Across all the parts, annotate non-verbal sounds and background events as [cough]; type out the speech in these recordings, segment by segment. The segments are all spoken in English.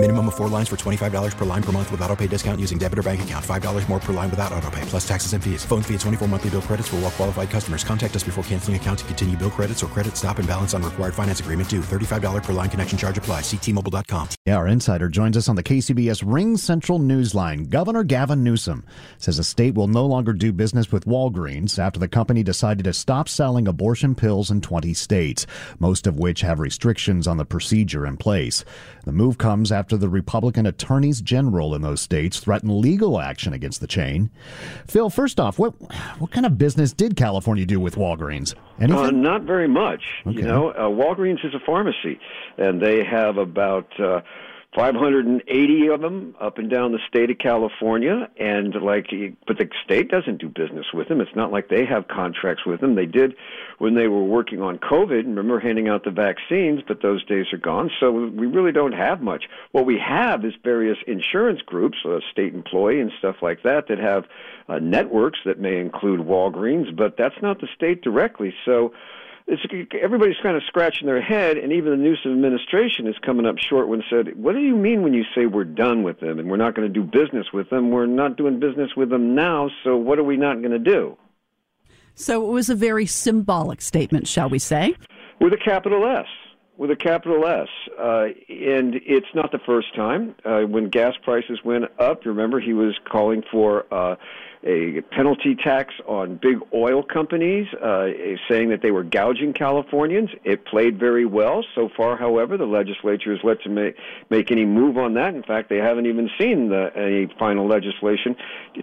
Minimum of four lines for $25 per line per month with auto pay discount using debit or bank account. $5 more per line without auto pay, plus taxes and fees. Phone fee at 24 monthly bill credits for all well qualified customers. Contact us before canceling account to continue bill credits or credit stop and balance on required finance agreement due. $35 per line connection charge apply. Ctmobile.com. Yeah, our insider joins us on the KCBS RingCentral Newsline. Governor Gavin Newsom says the state will no longer do business with Walgreens after the company decided to stop selling abortion pills in 20 states, most of which have restrictions on the procedure in place. The move comes after the Republican attorneys general in those states threatened legal action against the chain. Phil, first off, what what kind of business did California do with Walgreens? Anything? Uh, not very much. Okay. You know, uh, Walgreens is a pharmacy, and they have about uh, 580 of them up and down the state of California. And like, but the state doesn't do business with them. It's not like they have contracts with them. They did when they were working on COVID. Remember handing out the vaccines, but those days are gone. So we really don't have much. What we have is various insurance groups, uh, state employee and stuff like that, that have uh, networks that may include Walgreens, but that's not the state directly. So it's, everybody's kind of scratching their head, and even the Newsom administration is coming up short when said, "What do you mean when you say we're done with them and we're not going to do business with them? We're not doing business with them now, so what are we not going to do?" So it was a very symbolic statement, shall we say? With a capital S. With a capital S. Uh, and it's not the first time. Uh, when gas prices went up, you remember he was calling for uh, a penalty tax on big oil companies, uh, saying that they were gouging Californians. It played very well. So far, however, the legislature has let to make, make any move on that. In fact, they haven't even seen the, any final legislation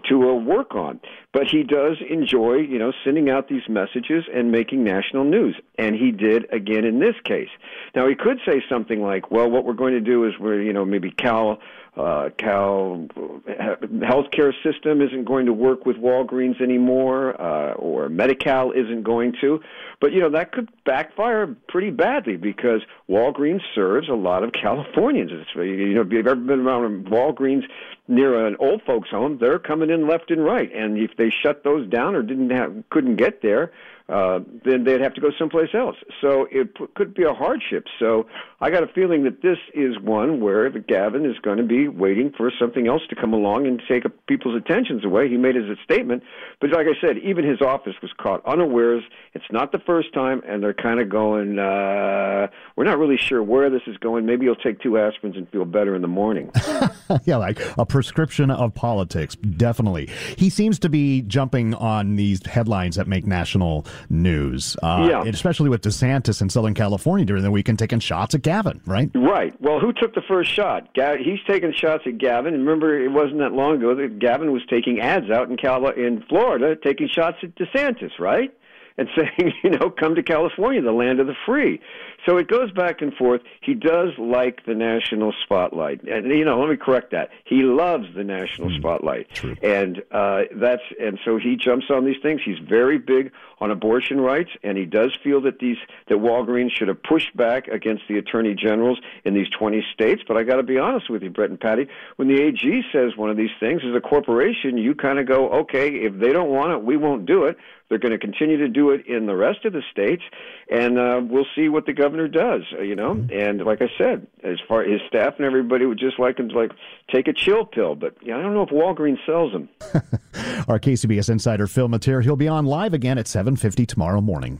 to uh, work on. But he does enjoy, you know, sending out these messages and making national news. And he did again in this case. Now, he could say something like, well, what we're going to do is we're, you know, maybe Cal uh, Cal healthcare system isn't going to work with Walgreens anymore, uh, or Medi-Cal isn't going to. But you know that could backfire pretty badly because Walgreens serves a lot of Californians. It's, you know, if you've ever been around Walgreens near an old folks' home, they're coming in left and right, and if they shut those down or didn't have couldn't get there, uh, then they'd have to go someplace else. So it p- could be a hardship. So I got a feeling that this is one where the Gavin is going to be waiting for something else to come along and take people's attentions away. He made his statement, but like I said, even his office was caught unawares. It's not the first time, and they're kind of going, uh, we're not really sure where this is going. Maybe you'll take two aspirins and feel better in the morning. [laughs] yeah, like a prescription of politics, definitely. He seems to be jumping on these headlines that make national news, uh, Yeah. especially with DeSantis in Southern California during the weekend taking shots at Gavin, right? Right. Well, who took the first shot? He's taking shots at Gavin. And remember, it wasn't that long ago that Gavin was taking ads out in Cal- in Florida, taking shots at DeSantis, right? And [laughs] saying, you know, come to California, the land of the free. So it goes back and forth. He does like the national spotlight, and you know, let me correct that. He loves the national spotlight, and uh, that's and so he jumps on these things. He's very big on abortion rights, and he does feel that these that Walgreens should have pushed back against the attorney generals in these 20 states. But I got to be honest with you, Brett and Patty, when the AG says one of these things as a corporation, you kind of go, okay, if they don't want it, we won't do it. They're going to continue to do it in the rest of the states, and uh, we'll see what the governor does. uh, You know, and like I said, as far his staff and everybody would just like him to like take a chill pill, but yeah, I don't know if Walgreens sells them. [laughs] Our KCBS insider Phil Matier, he'll be on live again at 7:50 tomorrow morning.